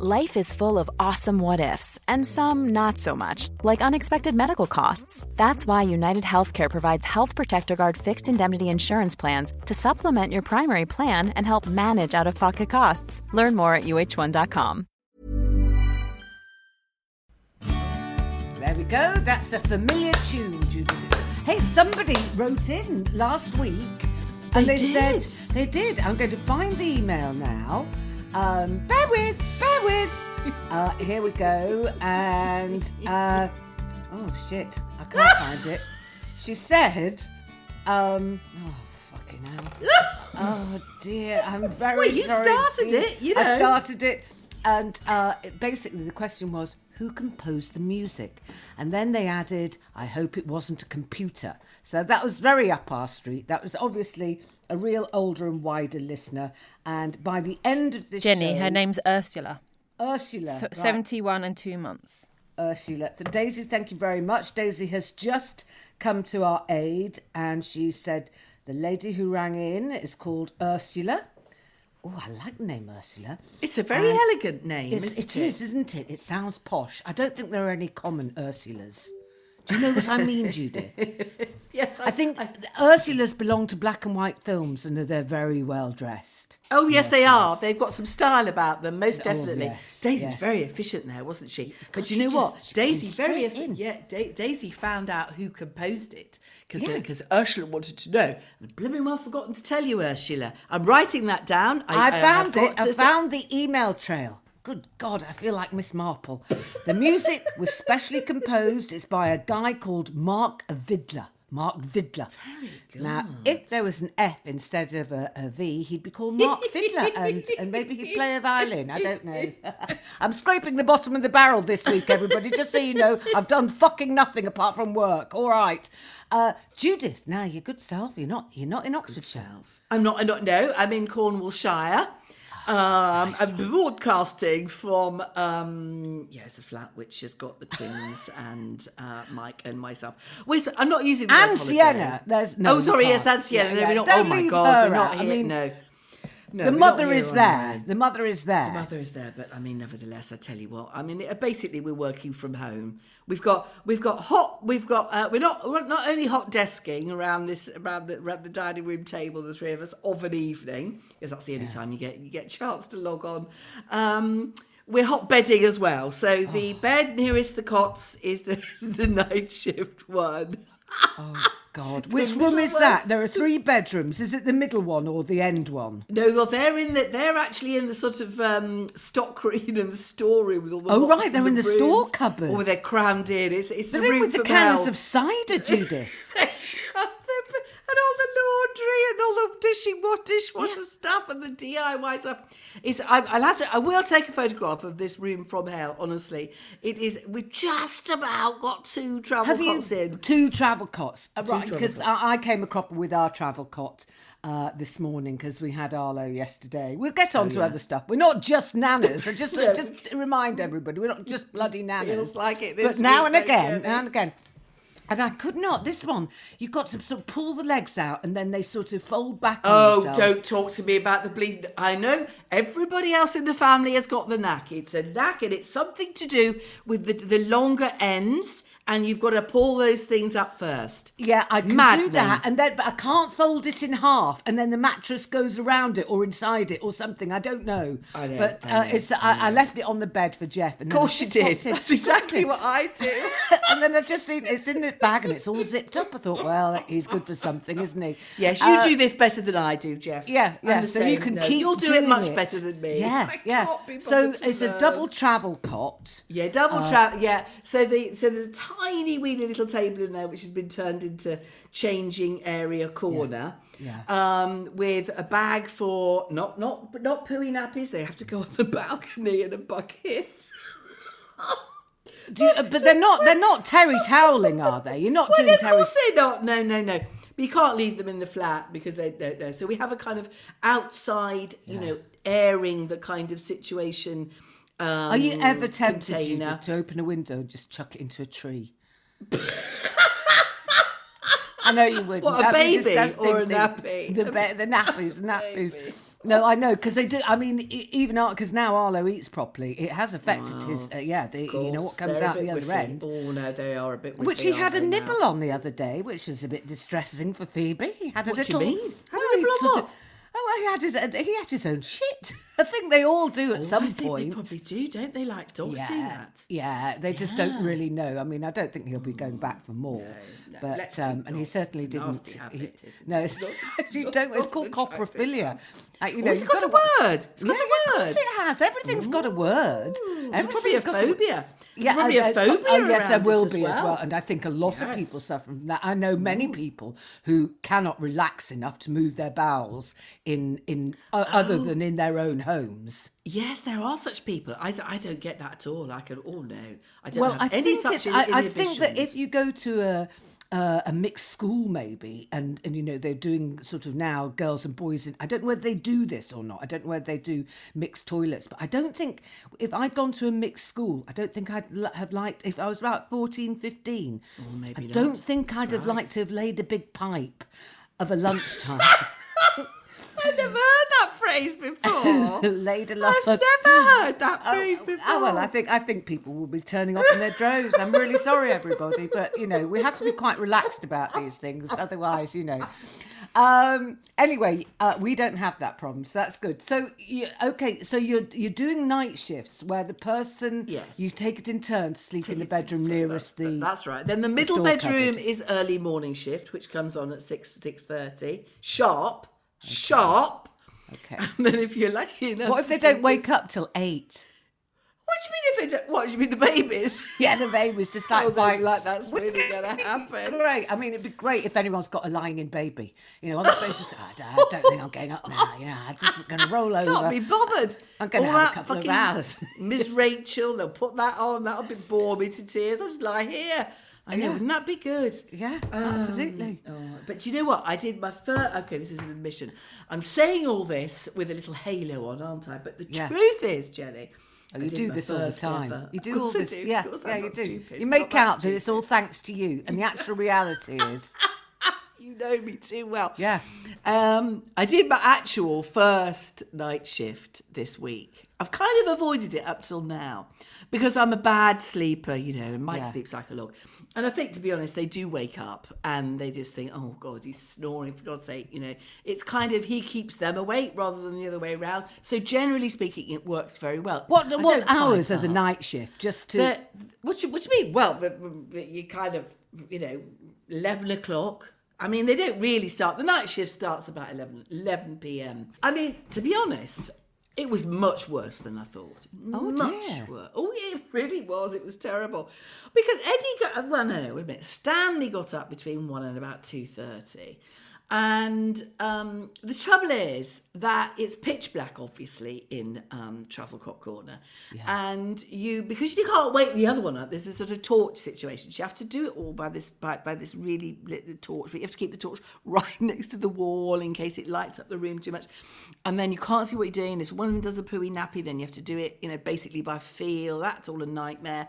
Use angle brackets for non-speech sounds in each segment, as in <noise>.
Life is full of awesome what ifs, and some not so much, like unexpected medical costs. That's why United Healthcare provides Health Protector Guard fixed indemnity insurance plans to supplement your primary plan and help manage out of pocket costs. Learn more at uh1.com. There we go. That's a familiar tune, Judith. Hey, somebody wrote in last week and They they, did. said they did. I'm going to find the email now. Um, bear with, bear with. Uh, here we go. And uh, oh shit, I can't find it. She said, um, oh fucking hell. <laughs> oh dear, I'm very Well, you sorry. started it, you know. I started it, and uh, it- basically the question was who composed the music, and then they added, "I hope it wasn't a computer." So that was very up our street. That was obviously a real older and wider listener, and by the end of this Jenny, show, her name's Ursula. Ursula, So, right. 71 and two months. Ursula. So Daisy, thank you very much. Daisy has just come to our aid and she said the lady who rang in is called Ursula. Oh, I like the name Ursula. It's a very And elegant name, isn't it is, isn't it? It sounds posh. I don't think there are any common Ursulas. Do you know what I mean, Judith? <laughs> Yes, I think Ursulas belong to black and white films and they're very well dressed. Oh yes, they are. They've got some style about them, most Oh, definitely. yes, Daisy yes. was very efficient there, wasn't she? Oh, but God, you know what? just- Daisy very efficient. Yeah, da- Daisy found out who composed it because uh, Yeah. because Ursula wanted to know. I've blooming well forgotten to tell you, Ursula. I'm writing that down. I, I, found have it. I found the email trail. Good God, I feel like Miss Marple. The music was specially composed. It's by a guy called Mark Vidler. Mark Vidler. Now, if there was an F instead of a, a V, he'd be called Mark Fiddler, and, and maybe he'd play a violin. I don't know. <laughs> I'm scraping the bottom of the barrel this week, everybody. Just so you know, I've done fucking nothing apart from work. All right, uh, Judith. Now, your good self. You're not. You're not in Oxfordshire. I'm not. I'm not. No, I'm in Cornwallshire. Um, I'm broadcasting from um, yeah, it's a flat which has got the twins and uh, Mike and myself. Wait, so- I'm not using the word And. Sienna. There's no. oh, sorry, yes, and Sienna. Yeah, no, yeah. we're not. Oh my God, we're not. I here. mean, no. No, the mother is there. The mother is there. The mother is there, but I mean, nevertheless, I tell you what. I mean, basically, we're working from home. We've got, we've got hot. We've got. Uh, we're not. We're not only hot desking around this, around the, around the dining room table, the three of us, of an evening, because that's the only time you get you get a chance to log on. Um, we're hot bedding as well. So the Oh. bed nearest the cots is the, <laughs> is the night shift one. God, <laughs> which room is one. that? There are three bedrooms. Is it the middle one or the end one? No, well, they're in the. They're actually in the sort of um, stock <laughs> room and the storeroall with all the. Oh, right, they're in the brooms. store cupboard. Or they're crammed in. It's it's They're in room with the cans hell. of cider, <laughs> Judith. Dishing what dishwasher stuff and the DIY stuff. It's I, I'll have to. I will take a photograph of this room from hell. Honestly, it is. We've just about got two travel Have you cots in. two travel cots? Uh, right, because. I, I came across with our travel cot uh, this morning because we had Arlo yesterday. We'll get Oh, on to other stuff. We're not just nanas. I just <laughs> just to remind everybody, we're not just bloody nanas. Feels like it But this now and again, now and again. And I could not. This one, you've got to sort of pull the legs out and then they sort of fold back on Oh, don't talk to me about the bleed. I know everybody else in the family has got the knack. It's a knack, and it's something to do with the, the longer ends, and you've got to pull those things up first. Yeah, I can do that, and then but I can't fold it in half, and then the mattress goes around it or inside it or something. I don't know. I know, but I uh, it's I, I left it on the bed for Jeff. And Of course you did. <laughs> That's exactly what I do. <laughs> and then I've just seen it's in the bag and it's all zipped up. I thought, well, he's good for something, isn't he? Yes, you Uh, do this better than I do, Jeff. Yeah, yeah. the So you can No, keep. You'll do doing it much better than me. Yeah, <laughs> I yeah. can't be So it's a double travel cot. Yeah, double Uh, travel. Yeah, so the so there's a tiny weeny little table in there which has been turned into changing area corner. Yeah. Um, with a bag for not not not pooey nappies. They have to go on the <laughs> balcony in a bucket. Do you, but they're not. They're not terry toweling, are they? You're not Well, doing of terry. course they're not. No, no, no. But you can't leave them in the flat because they don't know. So we have a kind of outside, you know, airing the kind of situation. Um, Are you ever tempted. Judith, to open a window and just chuck it into a tree? <laughs> I know you wouldn't. What, a That'd baby or a nappy? The, <laughs> the nappies, nappies. No, I know because they do. I mean, even because now Arlo eats properly, it has affected his. Uh, yeah, the, you know what comes out the other end. Oh no, they are a bit. Which he had a they now? nibble on the other day, which was a bit distressing for Phoebe. He had a What do you mean? Had a Well, he nibble on what? Oh, well, he had his uh, he had his own shit. <laughs> I think they all do at Oh, some I point. they probably do, don't they? Like dogs yeah, do that. yeah, they just don't really know. I mean, I don't think he'll be going back for more. no, but let's um, and he certainly It's didn't. habit, he- no, It's <laughs> not- you <laughs> it's don't. It's called coprophilia. Like, you Oh, know, it's you've got a word. It's got yeah, a Of course word. it has. Everything's got a word. There's probably a Everything's got a- phobia. There's probably a and- and- phobia Oh, yes, there will as be as well. well. And I think a lot of people suffer from that. I know many people who cannot relax enough to move their bowels in in uh, other Oh. than in their own homes. Yes, there are such people. I, I don't get that at all. I can, oh know. I don't Well, have I any such I, I think that if you go to a uh, a mixed school maybe and and you know they're doing sort of now girls and boys in, I don't know whether they do this or not I don't know whether they do mixed toilets but I don't think if I'd gone to a mixed school I don't think I'd l- have liked if I was about 14 15 maybe I not. don't think That's I'd have liked to have laid a big pipe of a lunchtime <laughs> I've never heard that phrase before. <laughs> laid a lot I've never heard that phrase before. Oh well, I think I think people will be turning off in their droves. I'm really sorry, everybody, but you know we have to be quite relaxed about these things. Otherwise, you know. Um, anyway, uh, we don't have that problem, so that's good. So, you, okay, so you're you're doing night shifts where the person Yes. you take it in turn to sleep in the bedroom nearest that. the. That's right. Then the middle store bedroom cupboard. is early morning shift, which comes on at six six thirty sharp, sharp. Okay. <laughs> And then if you're lucky enough, What if they don't wake up till eight? What do you mean if they don't? What do you mean the babies? <laughs> Yeah, the babies just <laughs> like Oh, like that's really gonna happen. Great. I mean, it'd be great if anyone's got a lying in baby. You know, I'm other places. "Oh, I don't think I'm getting up now. You know, I'm just going to roll over. Can't be bothered. I'm gonna All have a that couple of fucking hours. Miss Rachel, they'll put that on. That'll be bore me to tears. I'll just lie here. I know, Yeah. wouldn't that be good? Yeah, absolutely. Oh, but you know what? I did my first. Okay, this is an admission. I'm saying all this with a little halo on, aren't I? But the Yeah. truth is, Jenny. Oh, you do this all the time. ever- You do all this. do. Yeah, yeah, you do. stupid. You make out that it's all thanks to you, and the actual <laughs> reality is, You know me too well. yeah. Um, I did my actual first night shift this week. I've kind of avoided it up till now because I'm a bad sleeper, you know, and Mike Yeah. sleeps like a log. And I think, to be honest, they do wake up and they just think, oh, God, he's snoring, for God's sake. You know, it's kind of he keeps them awake rather than the other way around. So, generally speaking, it works very well. What what hours are the night shift? Just to The, what, you, what do you mean? Well, you kind of, you know, 11 o'clock. I mean, they don't really start. The night shift starts about 11, 11 p.m. I mean, to be honest, it was much worse than I thought. Oh, much dear. worse. Oh, it really was. It was terrible. Because Eddie got, well, no, no, wait a minute. Stanley got up between 1 and about 2.30. And um, the trouble is that it's pitch black, obviously, in um, Travelcock Corner. And you, because you can't wake the other one up, there's a sort of torch situation. You have to do it all by this by, by this really lit torch, but you have to keep the torch <laughs> right next to the wall in case it lights up the room too much. And then you can't see what you're doing. If one does a pooey nappy, then you have to do it, you know, basically by feel. That's all a nightmare.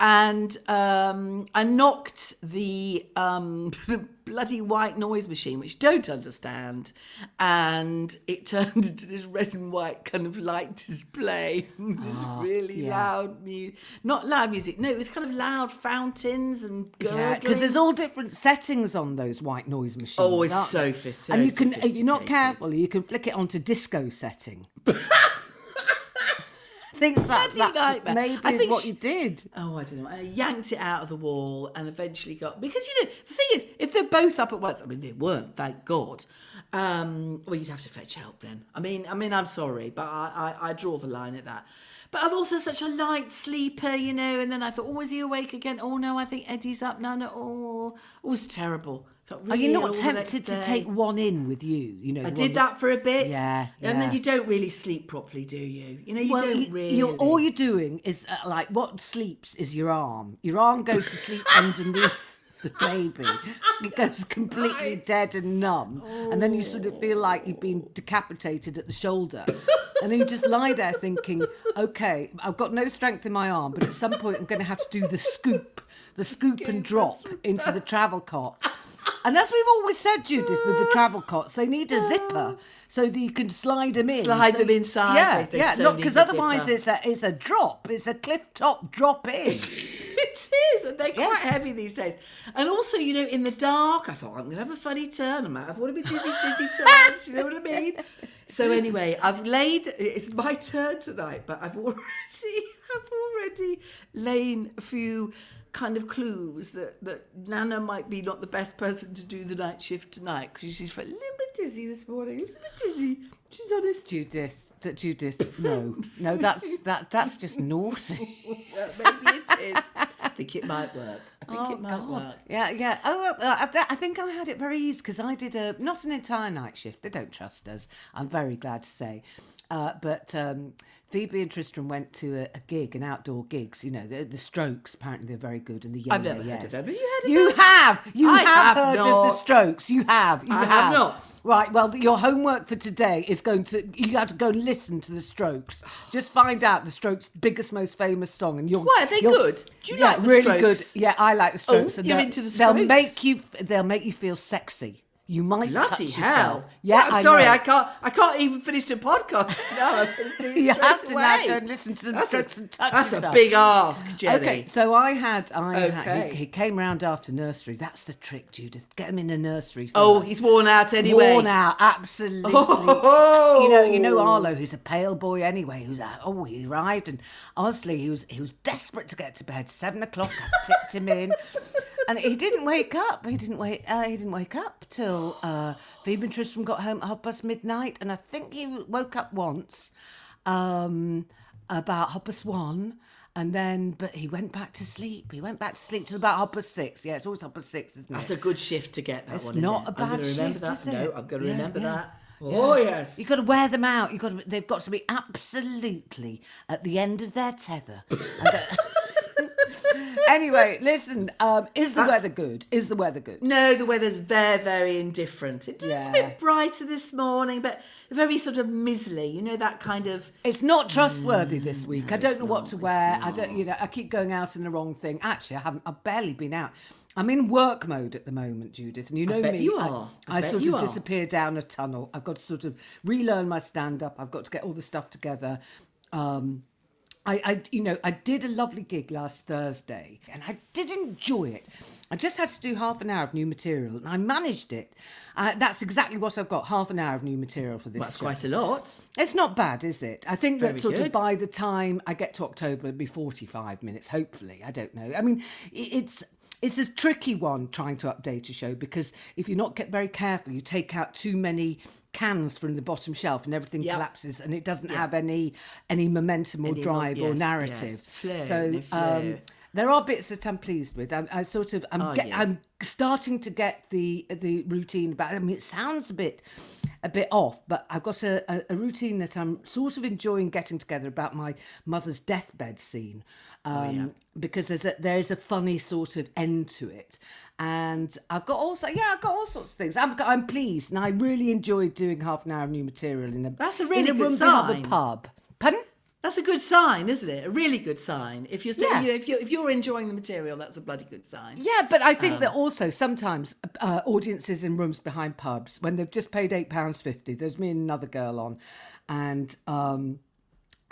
And um, I knocked the, um, <laughs> the bloody white noise machine, which don't understand, and it <laughs> turned into this red and white kind of light display. <laughs> this ah, really yeah. loud music, not loud music. No, it was kind of loud fountains and gurgling. Yeah, because there's all different settings on those white noise machines. Oh, it's so so And you can, if you're not careful, you can flick it onto disco setting. <laughs> Things like Bloody that nightmare. maybe I think what she- you did. Oh, I don't know. I yanked it out of the wall and eventually got because you know the thing is, if they're both up at once, I mean they weren't, thank God. Um, well, you'd have to fetch help then. I mean, I mean, I'm sorry, but I, I, I draw the line at that. But I'm also such a light sleeper, you know. And then I thought, oh, is he awake again? Oh no, I think Eddie's up now. No, oh, it was terrible. Felt Are you not tempted to take one in with you? You know, I did one that for a bit. Yeah, And then you don't really sleep properly, do you? You know, you well, don't you- really. You're, all you're doing is uh, like what sleeps is your arm. Your arm goes to sleep <laughs> underneath the baby. It goes completely dead and numb, and then you sort of feel like you've been decapitated at the shoulder. And then you just lie there thinking, okay, I've got no strength in my arm, but at some point I'm going to have to do the scoop, the scoop and drop into the travel cot. And as we've always said, Judith, with the travel cots, they need a zipper so that you can slide them in. Slide So them inside. Yeah, yeah. so Because need otherwise, it's a it's a drop. It's a cliff top drop in. it is, and they're quite heavy these days. And also, you know, in the dark, I thought I'm going to have a funny turn. I might have one of my dizzy, dizzy <laughs> turns. You know what I mean? So anyway, I've laid. It's my turn tonight, but I've already, <laughs> I've already laid a few kind of clues that that Nana might be not the best person to do the night shift tonight because she's a little bit dizzy this morning. A little bit dizzy. She's honest. Judith, that Judith, no, no, that's that that's just naughty. <laughs> Well, maybe it is. I think it might work. I think Oh, it might God. work. Yeah, yeah. Oh, well, I, I think I had it very easy because I did a not an entire night shift. They don't trust us. I'm very glad to say, uh, but. Um, Phoebe and Tristram went to a, a gig, an outdoor gigs. You know, the, the Strokes. Apparently, they're very good, and the I've Yo-Yo never heard of them. Have you heard of You have. You I have, have heard of the. Strokes. You have. You I have not. Right. Well, your homework for today is going to. You have to go and listen to the Strokes. <sighs> Just find out the Strokes' biggest, most famous song, and you'll. Why, are they good? Do you yeah, like the really Strokes? good. Yeah, I like the Strokes. Oh, and you're into the Strokes. They'll make you. They'll make you feel sexy. You might Bloody hell! yourself. Yeah, Well, I'm I sorry, know. I can't. I can't even finish the podcast. <laughs> No, I'm going to do it You have to away. now go and listen to That's a, and That's a big ask, Jenny. Okay, so I had, I had, Okay. he, he came round after nursery. That's the trick, Judith. Get him in the nursery. Oh, he's worn out anyway. Worn out, absolutely. <laughs> Oh. You know, you know Arlo, who's a pale boy anyway. Who's oh, he arrived, and honestly, he was he was desperate to get to bed. Seven o'clock, I <laughs> tipped him in, and he didn't wake up. He didn't wake. Uh, he didn't wake up till uh, Phoebe and Tristram got home at half past midnight, and I think he woke up once, um, about half past one. And then, but he went back to sleep. He went back to sleep till about half past six. Yeah, it's always half past six, isn't it? That's a good shift to get that It's one. not a I'm bad remember shift, that. is no. I'm going to Yeah, remember yeah. that. Oh yes. You've got to wear them out. You've got to, they've got to be absolutely at the end of their tether. <coughs> Anyway, listen. Um, is the That's- weather good? Is the weather good? No, the weather's very, very indifferent. It is a Yeah. bit brighter this morning, but very sort of mizzly. You know that kind of. It's not trustworthy this week. I don't it's know what to wear. I don't. You know, I keep going out in the wrong thing. Actually, I haven't. I've barely been out. I'm in work mode at the moment, Judith, and you know bet me. you I- are. I, I bet sort of are. disappear down a tunnel. I've got to sort of relearn my stand up. I've got to get all the stuff together. Um, I, I, you know, I did a lovely gig last Thursday, and I did enjoy it. I just had to do half an hour of new material, and I managed it. Uh, that's exactly what I've got: half an hour of new material for this. That's show. quite a lot. It's not bad, is it? I think that Very sort of by the time I get to October, it'll be 45 minutes, hopefully. I don't know. I mean, it's. It's a tricky one trying to update a show because if you're not get very careful, you take out too many cans from the bottom shelf and everything Yep. collapses and it doesn't have any any momentum or Any mo- drive or narrative. yes. Flow, so um, there are bits that I'm pleased with. I, I sort of I'm Oh, get, yeah. I'm starting to get the the routine back. I mean, it sounds a bit a bit off, but I've got a, a, a routine that I'm sort of enjoying getting together about my mother's deathbed scene. Um, Because there's a there's a funny sort of end to it, and I've got also yeah I've got all sorts of things. I'm I'm pleased, and I really enjoyed doing half an hour of new material in a That's a really in a good sign. the pub. Pardon? That's a good sign, isn't it? A really good sign. If you're, sta- Yeah. you know, if you're if you're enjoying the material, that's a bloody good sign. Yeah, but I think Um, that also sometimes uh, audiences in rooms behind pubs, when they've just paid eight pounds fifty, there's me and another girl on, and um,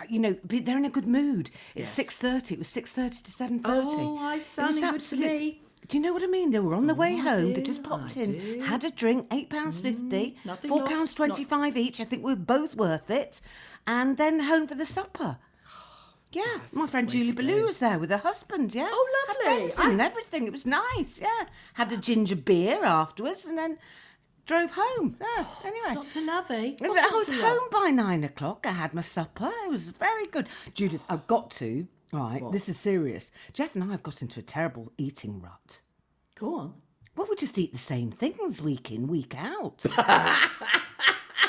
you know they're in a good mood. It's six thirty. It was six thirty to seven thirty. Oh, I- sounding good to me. Do you know what I mean? They were on the way I home. They just popped I in, do. Mm, had a drink, eight pounds fifty, nothing four pounds twenty five each. I think we are both worth it, and then home for the supper. <gasps> Yeah, my friend Julie Ballou was there with her husband. Yeah, Oh, lovely. friends and everything. It was nice. Yeah, had a ginger beer afterwards, and then drove home. Yeah. Anyway, It's not to love, eh? I was to love? home by nine o'clock. I had my supper. It was very good. Judith, I've got to. Right, this is serious. Jeff and I have got into a terrible eating rut. Go on. Well, we just eat the same things week in, week out. <laughs>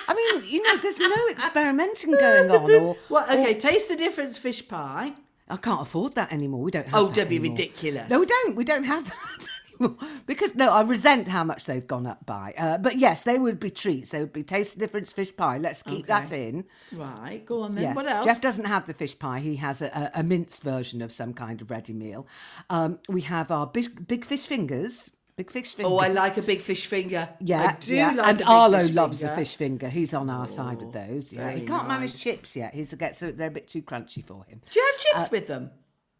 I mean, you know, there's no <laughs> experimenting going on, or What? Okay, taste the difference. Fish pie. I can't afford that anymore. We don't have. Oh, don't be anymore. ridiculous. No, we don't. We don't have that <laughs> because no, I resent how much they've gone up by. Uh, but yes, they would be treats. They would be taste difference fish pie. Let's keep that in. Right. Go on then. Yeah. What else? Jeff doesn't have the fish pie. He has a, a, a minced version of some kind of ready meal. Um, we have our big, big fish fingers. Big fish fingers. Oh, I like a big fish finger. Yeah, I do yeah. like and a big Arlo loves finger. a fish finger. He's on our side with those. Yeah, he can't manage chips yet. He's gets they're a bit too crunchy for him. Do you have chips Uh, with them?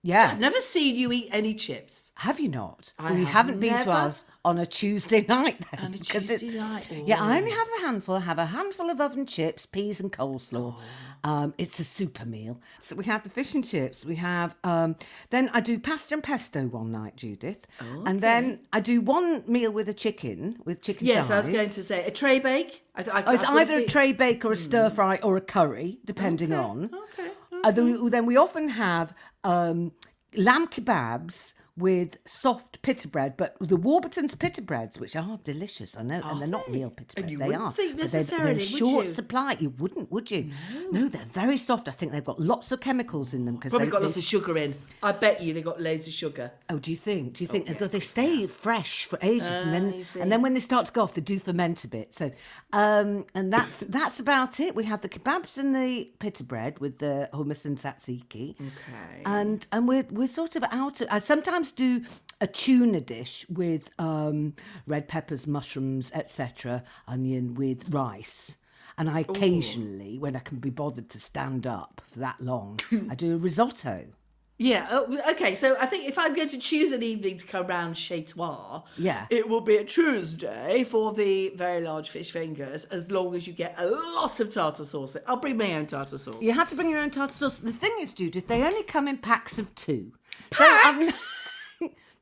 Yeah, I've never seen you eat any chips. have you not? I we have haven't been to ours on a Tuesday <laughs> night. Then, On a Tuesday night, Yeah, I only have a handful. I have a handful of oven chips, peas, and coleslaw. Oh. Um, it's a super meal. So we have the fish and chips. We have um, then I do pasta and pesto one night, Judith, and then I do one meal with a chicken with chicken. Yes, I was going to say a tray bake. I, th- I, Oh, it's either a tray bake or a stir fry or a curry, depending on. Okay. Uh, then, then we often have um, lamb kebabs with soft pita bread, but the Warburton's pita breads, which are delicious, I know, and they're not they? real pita bread. you they wouldn't are, think but they're, they're necessarily, short you? supply. You wouldn't, would you? No. they're very soft. I think they've got lots of chemicals in them because Probably they, got they- lots of sugar in. I bet you they got loads of sugar. Oh, do you think? Do you think that they stay fresh for ages, and then Ah, and then when they start to go off, they do ferment a bit. So, um, and that's that's about it. We have the kebabs and the pita bread with the hummus and tzatziki. Okay. And and we're we're sort of out. Of, I sometimes do a tuna dish with um, red peppers, mushrooms, etc., onion with rice. And I occasionally, when I can be bothered to stand up for that long, I do a risotto. <laughs> Yeah. Oh, okay. So I think if I'm going to choose an evening to come round Chez Toi, Yeah. it will be a Tuesday for the very large fish fingers, as long as you get a lot of tartar sauce. I'll bring my own tartar sauce. You have to bring your own tartar sauce. The thing is, Judith, they only come in packs of two. So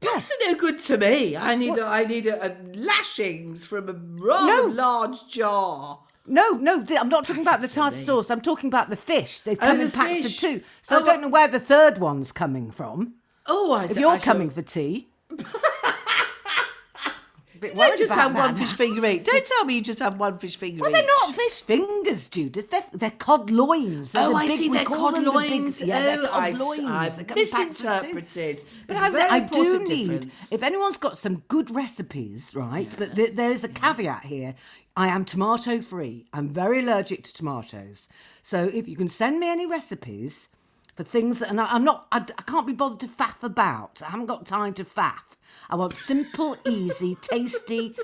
Packs are no good to me. I need a, I need a, a lashings from a rather No. large jar. no, no, the- I'm not talking about the tartar sauce. I'm talking about the fish. They oh, come the in packs fish. of two. So Oh, I don't know where the third one's coming from. Oh, I If you're coming for tea. Bit Don't worried just have one fish finger each. Don't tell me you just have one fish finger Well, each. they're not fish fingers, Judith. They're, they're cod loins. They're Oh, I big- see. They're cod them the big- loins. yeah, they're oh, cod I, loins. I've They come in packs of two. misinterpreted. But I, I do need, difference. if anyone's got some good recipes, right? But th- there is a caveat here. I am tomato free. I'm very allergic to tomatoes. So if you can send me any recipes for things that, and I, I'm not, I, I can't be bothered to faff about. I haven't got time to faff. I want simple, <laughs> easy, tasty,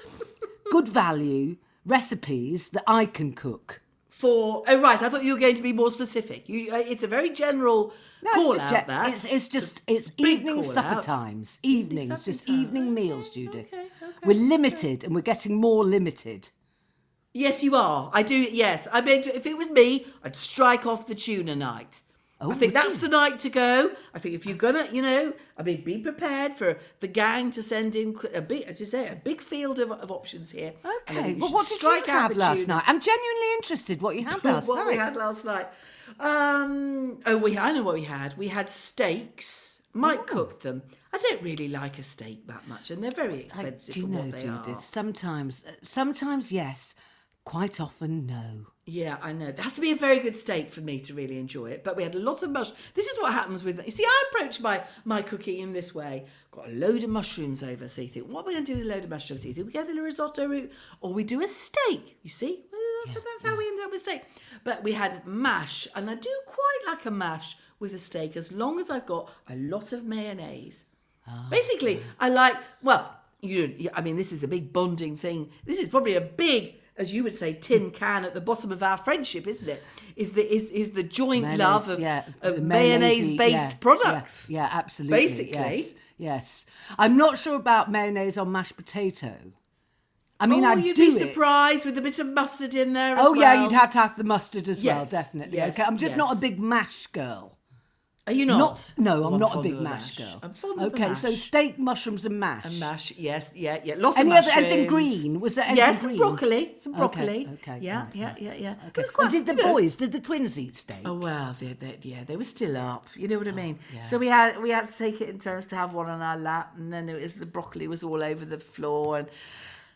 good value recipes that I can cook. For oh right, I thought you were going to be more specific. You, uh, it's a very general No, call it's just, out. that it's, it's just it's evening supper out. times, evenings, supper just time. evening Okay, meals, Judith. okay, okay, we're limited, and we're getting more limited. Yes, you are. I do. Yes, I mean, if it was me, I'd strike off the tuna night. Oh, I think that's you? the night to go. I think if you're gonna, you know, I mean, be prepared for the gang to send in a big, as you say, a big field of, of options here. Okay, well, what did you have last night? I'm genuinely interested. What you had <laughs> last what night? we had last night. Um, oh, we I know what we had. We had steaks. Mike cooked them. I don't really like a steak that much, and they're very expensive do you for know, what they Judith? are. Sometimes, sometimes yes, quite often no. Yeah, I know. It has to be a very good steak for me to really enjoy it. But we had a lot of mush. This is what happens with you see. I approach my my cooking in this way. Got a load of mushrooms over, so you think, what are we going to do with a load of mushrooms? Think we go the risotto route, or we do a steak? You see, well, that's, that's how we end up with steak. But we had mash, and I do quite like a mash with a steak as long as I've got a lot of mayonnaise. Ah, Basically, I like well, you- I mean, this is a big bonding thing. This is probably a big, as you would say, tin can at the bottom of our friendship, isn't it? Is the is is the joint Mayonnaise, love of, yeah, of mayonnaise based yeah, products? Yeah, yeah, absolutely. Basically. yes, yes. I'm not sure about mayonnaise on mashed potato. I mean, oh, I'd you'd be it. surprised with a bit of mustard in there. Oh, as Oh yeah, you'd have to have the mustard as well, definitely. yes, okay, I'm just not a big mash girl. Are you not? Not no, Oh, I'm not a big the mash, girl. I'm fond of okay, so steak, mushrooms, and mash. And mash, yes, yeah, yeah. Lots Any of other anything green? Was there anything yes, green? broccoli. Some broccoli. okay, Yeah, right, yeah, right. yeah, yeah. It Okay. quite, did the you know- boys? Did the twins eat steak? Oh well, they, they, yeah, they were still up. You know what I oh, mean? Oh, yeah. So we had we had to take it in turns to have one on our lap, and then it was the broccoli was all over the floor, and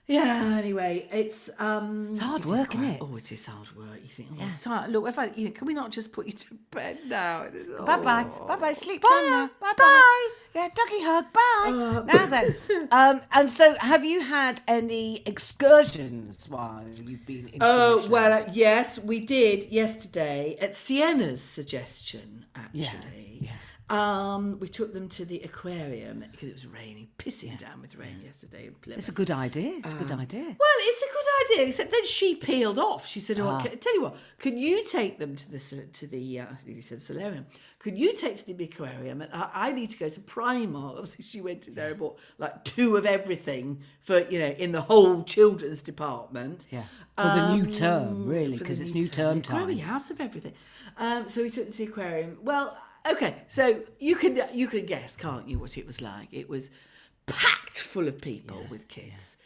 yeah. Anyway, it's um, It's hard it is work, quite- isn't it? Oh, it is hard work. You think, oh, it's tired. Look, if I, you know, can we not just put you to bed now? Is- Bye bye. oh. Bye bye. Sleep Bye. time now. Bye bye. Yeah, doggy hug. Bye. Uh, now then. <laughs> Um, and so, have you had any excursions while you've been in Oh well, uh, yes, we did yesterday at Sienna's suggestion. Actually, yeah. Um, we took them to the aquarium because it was raining, pissing down with rain yesterday in Plymouth. It's a good idea. It's a good idea. Well, it's a good idea, except then she peeled off. She said, "Oh, Ah. I tell you what, could you take them to the to the uh, I nearly said solarium? Could you take to the aquarium? And I, I need to go to Primark." <laughs> Obviously, she went in there and bought like two of everything for you know in the whole children's department. Yeah. For the new Um, term, really, because it's new term Growing time. out of everything. Um, so we took them to the aquarium. Well, okay, so you can you can guess, can't you, what it was like? It was packed full of people with kids.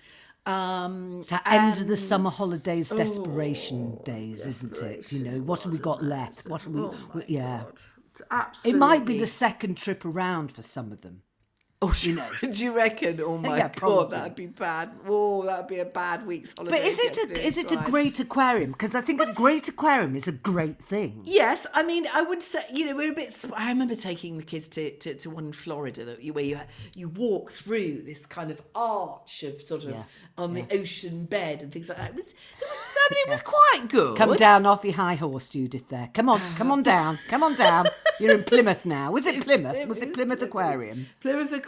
Um, It's that end of the summer holidays, Oh, desperation days, isn't it? You know, what have we got left? What have we? we- yeah. It might be the second trip around for some of them. Oh, do you, <laughs> do you reckon? Oh, oh my Yeah, god, that'd be bad. Oh, that'd be a bad week's holiday. But is if you had it a is it a great aquarium? Because I think a great aquarium is a great thing. Yes, I mean, I would say, you know, we're a bit. I remember taking the kids to, to, to one in Florida that you, where you you walk through this kind of arch of sort of Yeah, on the ocean bed and things like that. It was, it was I mean, it was quite good. Come down off your high horse, Judith. There, come on, come on ah. down, come on down. You're in Plymouth now. Was it <laughs> Plymouth? Was it Plymouth Aquarium? Plymouth Aquarium,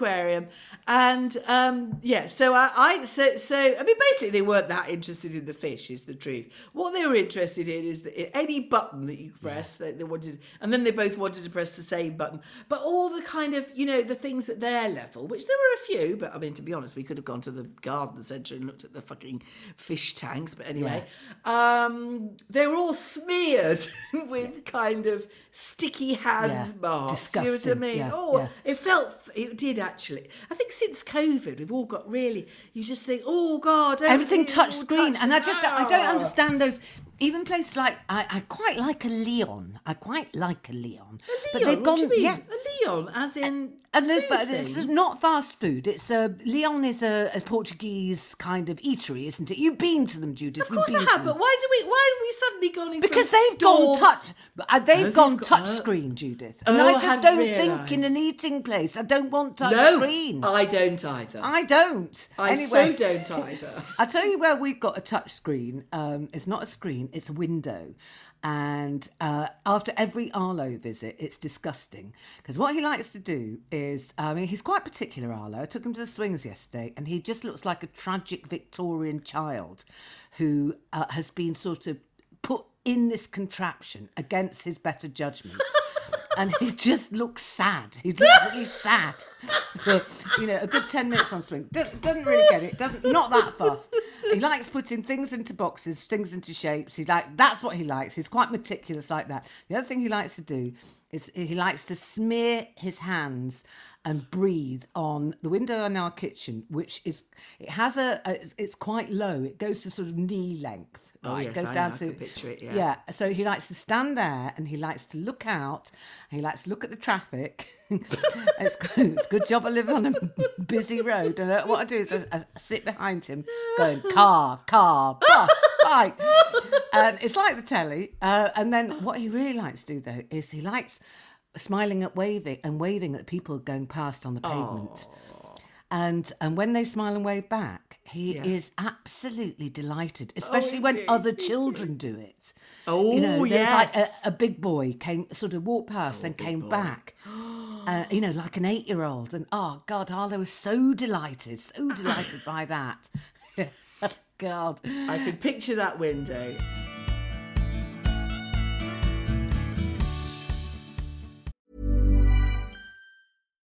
and um, yeah. So I, I so so I mean, basically, they weren't that interested in the fish. Is the truth. What they were interested in is that any button that you press, they, they wanted, and then they both wanted to press the same button. But all the kind of you know the things at their level, which there were a few. But I mean, to be honest, we could have gone to the garden centre and looked at the fucking fish tanks. But anyway, um, they were all smeared <laughs> with kind of sticky hand Yeah, marks. You know what I disgusting. mean? Yeah, oh, yeah. it felt, it did actually. I think since COVID, we've all got really, you just think, oh God, Everything touch screen, touch- and I just I don't understand those. Even places like I, I quite like a Leon. I quite like a Leon, but Leon, they've what gone do you mean? yeah. A Leon, as in. And but it's not fast food. It's a Leon is a, a Portuguese kind of eatery, isn't it? You've been to them, Judith. Of course I have, but why do we? Why have we suddenly gone in? Because they've gone touch. uh, They've they've gone got- touch oh. screen, Judith. And Oh, I I just hadn't don't think in an eating place. I don't want touch No, screen. I don't either. I don't. I anyway, so don't <laughs> either. I'll tell you where we've got a touch screen. Um, it's not a screen, it's a window. And uh, after every Arlo visit, it's disgusting. Because what he likes to do is, I mean, he's quite particular, Arlo. I took him to the swings yesterday, and he just looks like a tragic Victorian child who uh, has been sort of put in this contraption against his better judgment. And he just looks sad. He looks really sad for you know a good ten minutes on swing. Do- Doesn't really get it. Doesn't not that fast. He likes putting things into boxes, things into shapes. He like that's what he likes. He's quite meticulous like that. The other thing he likes to do is he likes to smear his hands and breathe on the window in our kitchen, which is it has a, a it's quite low. It goes to sort of knee length. Oh, right? yes, goes I down know, to can picture it, yeah. yeah. So he likes to stand there and he likes to look out. And he likes to look at the traffic. <laughs> it's, good, it's a good job I live on a busy road. And uh, what I do is I, I sit behind him, going car, car, bus, bike. And it's like the telly. Uh, and then what he really likes to do though is he likes smiling at waving and waving at people going past on the pavement. And and when they smile and wave back, he is absolutely delighted, especially is when he? other Is he? children do it. Oh, you know, there's like a, a big boy came, sort of walked past, then came back. Uh, you know, like an eight-year-old, and oh God, Arlo was so delighted, so delighted by that. <laughs> God, I can picture that window.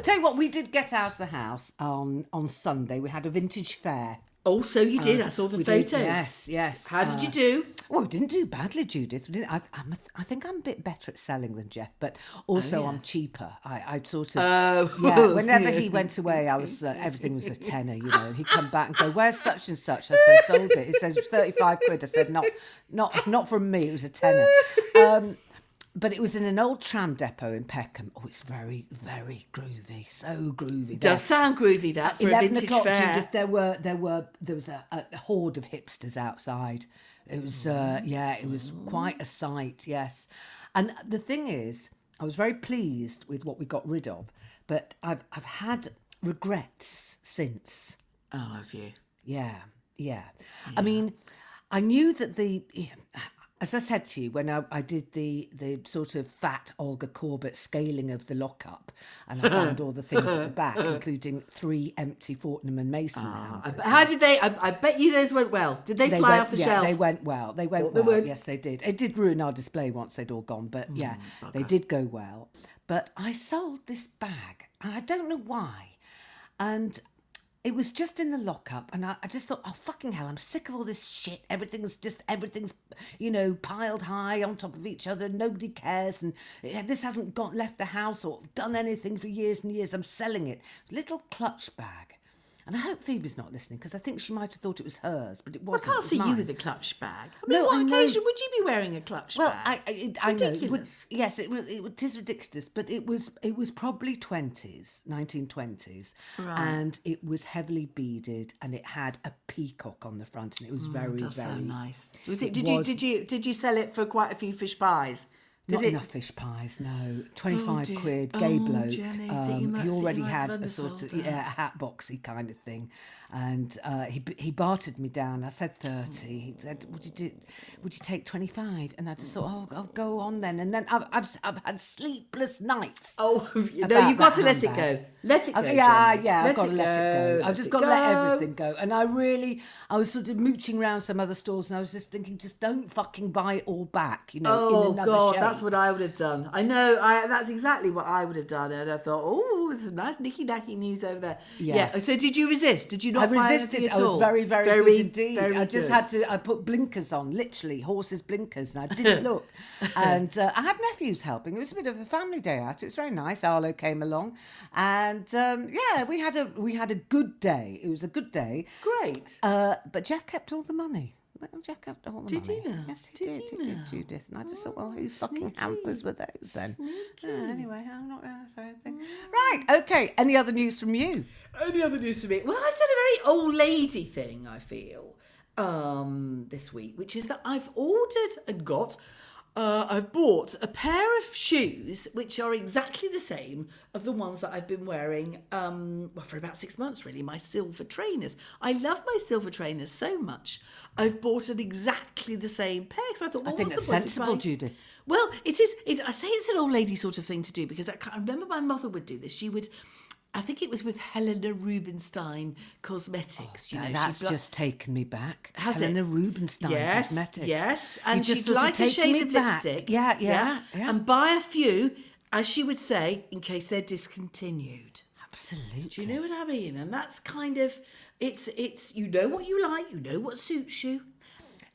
tell you what, we did get out of the house on on Sunday. We had a vintage fair. Oh, so you did. I saw the We did, photos. yes, yes. How did uh, you do? Well, we didn't do badly, Judith. I, I'm a, I think I'm a bit better at selling than Jeff, but also I'm cheaper. I, I sort of, Oh. yeah. Whenever he <laughs> went away, I was uh, everything was a tenner, you know. He'd come back and go, "Where's such and such?" I said, "Sold it." He says, "35 quid." I said, "Not, not, not from me. It was a tenner." Um, but it was in an old tram depot in Peckham. Oh, it's very, very groovy. So groovy. Does sound groovy that for a 11 vintage o'clock, fair. Judith, there were there were there was a, a horde of hipsters outside. It was uh, yeah, it was quite a sight. Yes, and the thing is, I was very pleased with what we got rid of, but I've I've had regrets since. Oh, have you? Yeah, yeah. I mean, I knew that the. As I said to you, when I, I did the, the sort of fat Olga Korbut scaling of the lockup, and I found all the things at the back, <laughs> including three empty Fortnum and Mason I How did they? I, I bet you those went well. Did they, They fly went, off the yeah, shelf? They went well. They went well. would. Yes, they did. It did ruin our display once they'd all gone, but Mm, yeah, they did go well. But I sold this bag, and I don't know why. And it was just in the lockup, and I, I just thought, oh fucking hell, I'm sick of all this shit. Everything's just everything's, you know, piled high on top of each other. Nobody cares, and this hasn't got left the house or done anything for years and years. I'm selling it. Little clutch bag. And I hope Phoebe's not listening because I think she might have thought it was hers, but it wasn't. I can't was see you with a clutch bag. I mean, No, what I know. occasion would you be wearing a clutch Well, bag? I, I, it, I know. It would, ridiculous. yes, it was. It, it is ridiculous, but it was. It was probably twenties, nineteen twenties, and it was heavily beaded, and it had a peacock on the front, and it was very, Mm, very sound nice. Was it? it Did was- you? Did you? Did you sell it for quite a few fish pies? Did Not it? enough fish pies, no. Twenty-five dear. quid, gay Oh, bloke. Jenny, you um, might- he you already had a sort of yeah, a hat boxy kind of thing, and uh, he he bartered me down. I said thirty. He said, "Would you do? Would you take 25? And I just thought, "Oh, I'll go on then." And then I've I've, I've had sleepless nights. Oh <laughs> no! You've got to let it go. Let it go. Okay, yeah, Jenny. yeah, I've got to let it go. I've just got to let everything go. And I really, I was sort of mooching around some other stores, and I was just thinking, just don't fucking buy it all back, you know. Oh in God, shape. that's what I would have done. I know. I that's exactly what I would have done. And I thought, oh, there's some nice nicky nacky news over there. Yeah. So did you resist? Did you not? I resisted. I was very, very, very good indeed. very I just good. had to. I put blinkers on, literally horses' blinkers, and I didn't <laughs> look. and uh, I had nephews helping. It was a bit of a family day out. It was very nice. Arlo came along, and um, yeah, we had a we had a good day. It was a good day. Great. Uh, but Jeff kept all the money. Well, Jeff kept all the Did he money. now? Yes, he Did did. he He did. Judith. And I just thought, well, whose fucking hampers were those then? Sneaky. Uh, anyway, I'm not going to say anything. Right. Okay. Any other news from you? Any other news for me. Well, I've done a very old lady thing. I feel um, this week, which is that I've ordered and got. Uh, I've bought a pair of shoes which are exactly the same of the ones that I've been wearing um, well, for about six months, really. My silver trainers. I love my silver trainers so much. I've bought an exactly the same pair because I thought, I well, think that's the point of sensible, Judith. well, it is. It, I say it's an old lady sort of thing to do because I, can't- I remember my mother would do this. She would, I think it was with Helena Rubinstein Cosmetics. Oh, you know, that's blo- just taken me back. Has Helena it? Rubinstein yes, Cosmetics. yes, and she'd like a shade of back. lipstick. Yeah, yeah, yeah. and buy a few, as she would say, in case they're discontinued. Absolutely. Do you know what I mean? And that's kind of it's it's you know what you like, you know what suits you.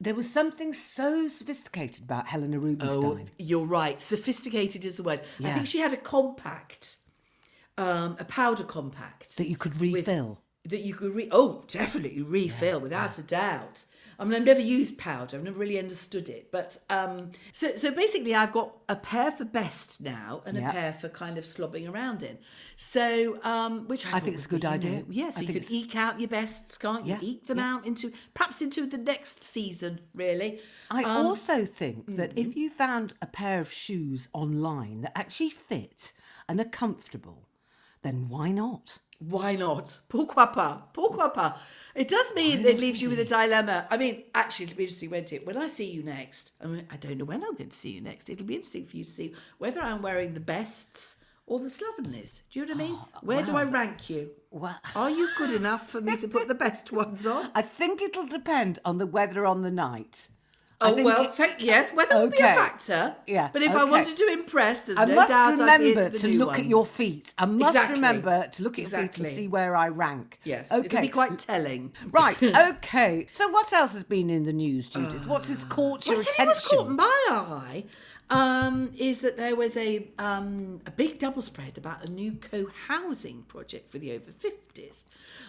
There was something so sophisticated about Helena Rubinstein. Oh, Rubinstein. you're right. Sophisticated is the word. I think she had a compact, um, a powder compact that you could with- refill. that you could re- oh definitely refill without a doubt. I mean, I've never used powder. I've never really understood it, but um, so so basically, I've got a pair for best now and Yeah. a pair for kind of slobbing around in. So, um, which I, I think it's a good you idea. know, yeah, so I you can eke out your bests, can't you? Yeah, Eke them yeah. out into perhaps into the next season, really. I Um, also think that mm-hmm. if you found a pair of shoes online that actually fit and are comfortable, then why not? Why not? Pourquoi pas? Pourquoi pas? It does mean it leaves you with a dilemma. I mean, actually, it'll be interesting, won't it? When I see you next, I mean, I don't know when I'm going to see you next. It'll be interesting for you to see whether I'm wearing the bests or the slovenlies. Do you know what I mean? Ah, Where do I rank you? Well, Are you good <laughs> enough for me to put the best ones on? I think it'll depend on the weather on the night. Oh think well, it- yes, weather would be a factor. Yeah, but if I wanted to impress, there's I no must doubt I'd be remember into the to look at your feet. I must Exactly. remember to look at your feet Exactly. and see where I rank. Yes, Okay. it'll be quite telling. Right. <laughs> Okay. So what else has been in the news, Judith? what has caught your Well, attention? what's caught my eye um, is that there was a um, a big double spread about a new co-housing project for the over fifties.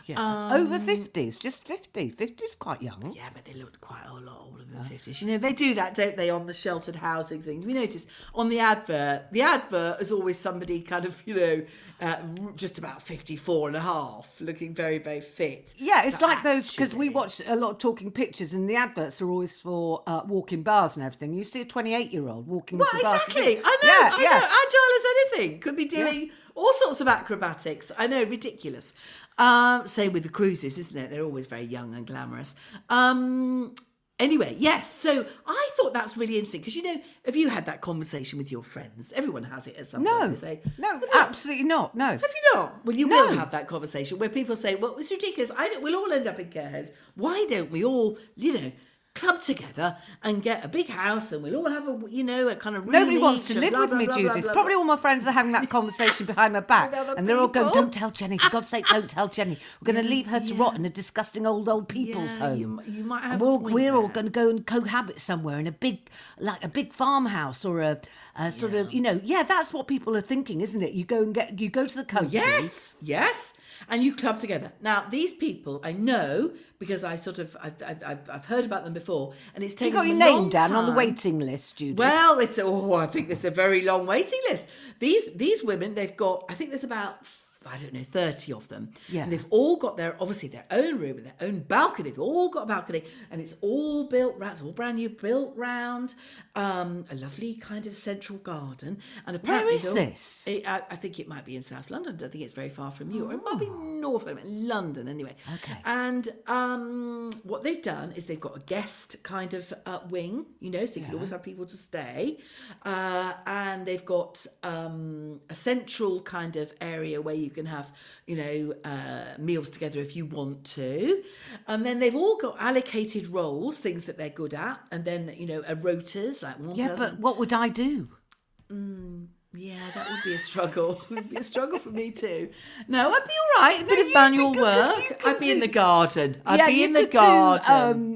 Yeah. Over fifties, just 50. 50 is quite young. Yeah, but they looked quite a lot older than fifties. You know, they do that, don't they, on the sheltered housing thing? We notice on the advert, the advert is always somebody kind of, you know, uh, just about 54 and a half, looking very, very fit. Yeah, it's But like those because we watch a lot of talking pictures, and the adverts are always for uh, walking bars and everything. You see a twenty-eight-year-old walking Well, exactly. I know. Yeah, I yeah. know. Agile as anything. Could be doing all sorts of acrobatics. I know, ridiculous. Um, same with the cruises, isn't it? They're always very young and glamorous. Um, anyway, yes. So I thought that's really interesting because you know, have you had that conversation with your friends? Everyone has it at some No, point. Say, no, "Have absolutely not. No. Have you not? Well, you No. will have that conversation where people say, "Well, it's ridiculous. I don't. We'll all end up in care homes. Why don't we all, you know, club together and get a big house and we'll all have a, you know, a kind of Nobody wants to live blah, with blah, me, blah, Judith. Probably blah." all my friends are having that <laughs> conversation behind my back, and they're all going, "Don't tell Jenny, for God's sake, don't tell Jenny. We're going to leave her to rot in a disgusting old old people's Yeah, home. m- you might have a we're, we're all going to go and cohabit somewhere in a big, like a big farmhouse or a, a sort of, you know, yeah, that's what people are thinking, isn't it? You go and get, you go to the country. Yes, yes. And you club together. Now, these people, I know because I sort of, I've, I've- I've, heard about them before, and it's taken. You got your name down on the waiting list, Judith. Well, it's oh, I think there's a very long waiting list. These these women, they've got, I think there's about I don't know, thirty of them. Yeah. and they've all got their obviously their own room and their own balcony. They've all got a balcony, and it's all built round, it's all brand new, built round um, a lovely kind of central garden. And apparently, is this? It, I, I think it might be in South London. I don't think it's very far from you, or it might be North London, London anyway. Oh. Okay. And um, what they've done is they've got a guest kind of uh, wing, you know, so you can always have people to stay. Uh, and they've got um, a central kind of area where you can have, you know, uh, meals together if you want to. And then they've all got allocated roles, things that they're good at, and then, you know, a rotas like one yeah, person- but what would I do? Yeah, that would be a struggle. <laughs> it would be a struggle for me too. No, I'd be all right. A bit you of manual could- work. I'd be in the garden. I'd yeah, be in the could do, garden.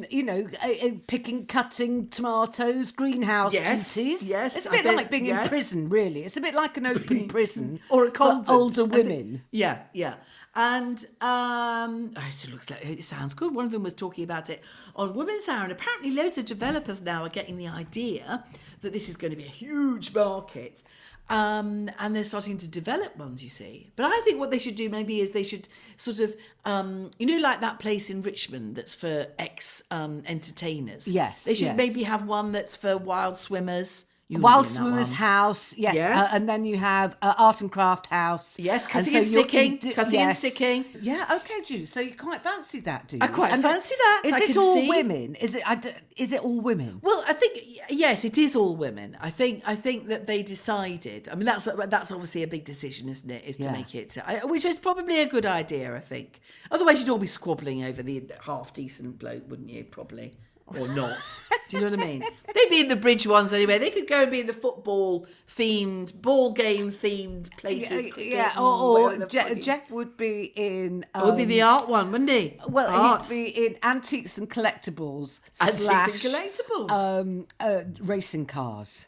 um, you know, uh, picking, cutting tomatoes, greenhouse Yes, duties. yes, it's a bit like being in prison, really. It's a bit like an open prison <laughs> or a convent. older I think- women. yeah, yeah. And um, oh, it looks like it sounds good. One of them was talking about it on Women's Hour, and apparently loads of developers now are getting the idea that this is going to be a huge market. Um, and they're starting to develop ones, you see. But I think what they should do maybe is they should sort of, um, you know, like that place in Richmond that's for ex um, entertainers. Yes, They should yes. maybe have one that's for wild swimmers. You Wild Swimmers. House, yes, Yes. Uh, and then you have uh, Art and Craft House. Yes, cutting and you're- sticking, do- cutting and sticking. Yeah, okay, Judy. So you quite fancy that, do you? I quite And fancy that, Is I it all see. women? Is it? I d- is it all women? Well, I think yes, it is all women. I think I think that they decided. I mean, that's that's obviously a big decision, isn't it? Is to Yeah. make it, I, which is probably a good idea. I think. Otherwise, you'd all be squabbling over the half decent bloke, wouldn't you? Probably. Or not. Do you know what I mean? They'd be in the bridge ones anyway. They could go and be in the football themed, ball game themed places. cricket yeah, or, or Je- Jeff would be in. It would be um, the art one, wouldn't he? Well, art. he'd be in antiques and collectibles. Antiques slash, and collectibles. Um, uh, racing cars.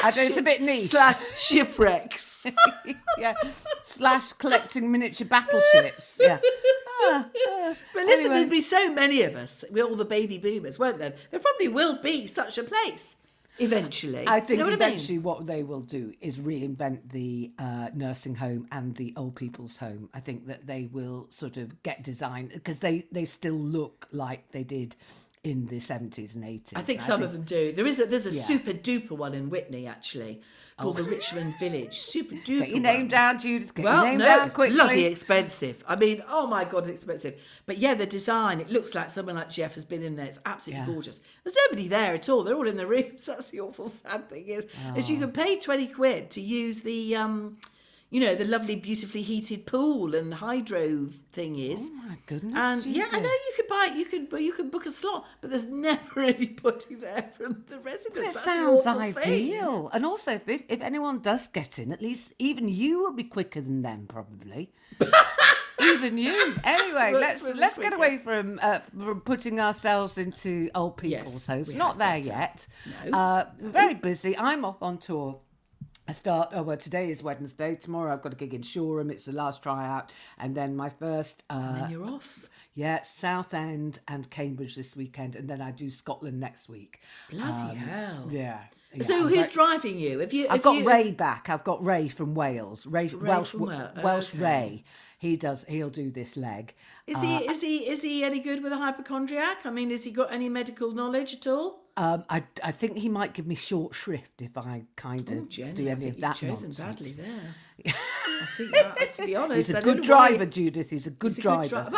I know it's a bit niche. slash shipwrecks. <laughs> yeah. Slash collecting miniature battleships. Yeah. Ah, ah. But listen, Anyway. there'd be so many of us, we're all the baby boomers, won't there? There probably will be such a place eventually. I think you know what I mean? eventually what they will do is reinvent the uh, nursing home and the old people's home. I think that they will sort of get designed because they, they still look like they did in the 70s and 80s. I think some of them do. There is a there's a Yeah. super duper one in Witney actually called the Richmond Village. Super duper. <laughs> Get your name down, Judith. Get Well, no, down it's quickly. bloody expensive. I mean, oh my god, it's expensive. But yeah, the design, it looks like someone like Jeff has been in there. It's absolutely Yeah. gorgeous. There's nobody there at all. They're all in the <laughs> rooms. That's the awful sad thing is, is Oh. you can pay twenty quid to use the um, you know, the lovely, beautifully heated pool and hydro thing is. Oh my goodness, And yeah, I know you could buy, you could, you could book a slot, but there's <laughs> never anybody there from the residents. The sounds awful thing. ideal. And also, if, if, anyone does get in, at least even you will be quicker than them, probably. <laughs> even you. Anyway, let's let's get away from uh, from putting ourselves into old people's Yes, homes. Not there better. yet. No, Uh, Very busy. I'm off on tour. I start. Oh well, today is Wednesday. Tomorrow I've got a gig in Shoreham. It's the last tryout, and then my first. Uh, And then you're off. yeah, Southend and Cambridge this weekend, and then I do Scotland next week. Bloody hell. Yeah. yeah, So I'm who's very- driving you? Have you? I've got you, Ray back. I've got Ray from Wales. Ray, Welsh from Wa- Welsh okay. Ray. He does. He'll do this leg. Is he? is he? Is he any good with a hypochondriac? I mean, has he got any medical knowledge at all? Um, I, I think he might give me short shrift if I kind of Oh, Jenny, do any of that chosen nonsense. badly there. <laughs> I think, that, to be honest, He's a I good know why- driver, Judith. He's a good He's a driver. good driver.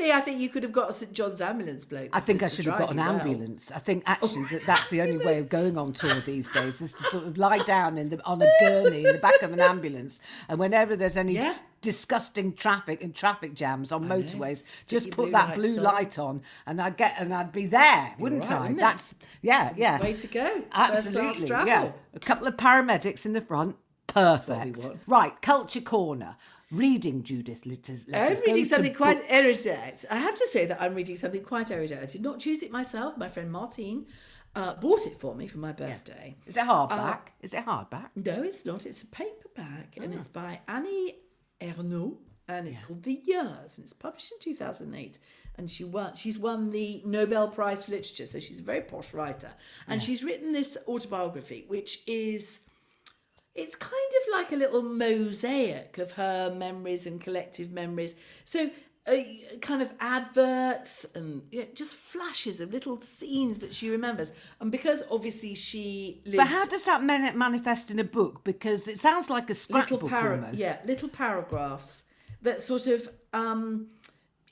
I think, personally, I think you could have got a St John's ambulance bloke. I think to- I should have got an well. ambulance. I think oh, actually that that's the only way of going on tour these days is to sort of lie down in the on a gurney in the back of an ambulance, and whenever there's any Yeah. disgusting traffic and traffic jams on motorways, Stick just put that blue on. light on, and I'd get and I'd be there, wouldn't right, I? wouldn't? That's yeah, yeah. way to go. Absolutely, travel. yeah. A couple of paramedics in the front, perfect. Right, culture corner. Reading Judith Litters. I'm reading something quite erudite. I have to say that I'm reading something quite erudite. I did not choose it myself. My friend Martine uh, bought it for me for my birthday. Is it hardback? Is it hardback? No, it's not. It's a paperback, and Ah. it's by Annie Ernaux, and it's called The Years, and it's published in 2008. And she won. She's won the Nobel Prize for Literature, so she's a very posh writer. And she's written this autobiography, which is it's kind of like a little mosaic of her memories and collective memories. So, uh, kind of adverts and you know, just flashes of little scenes that she remembers. And because obviously she lived But how does that manifest in a book? Because it sounds like a little scrapbook para- almost. yeah, little paragraphs that sort of, um,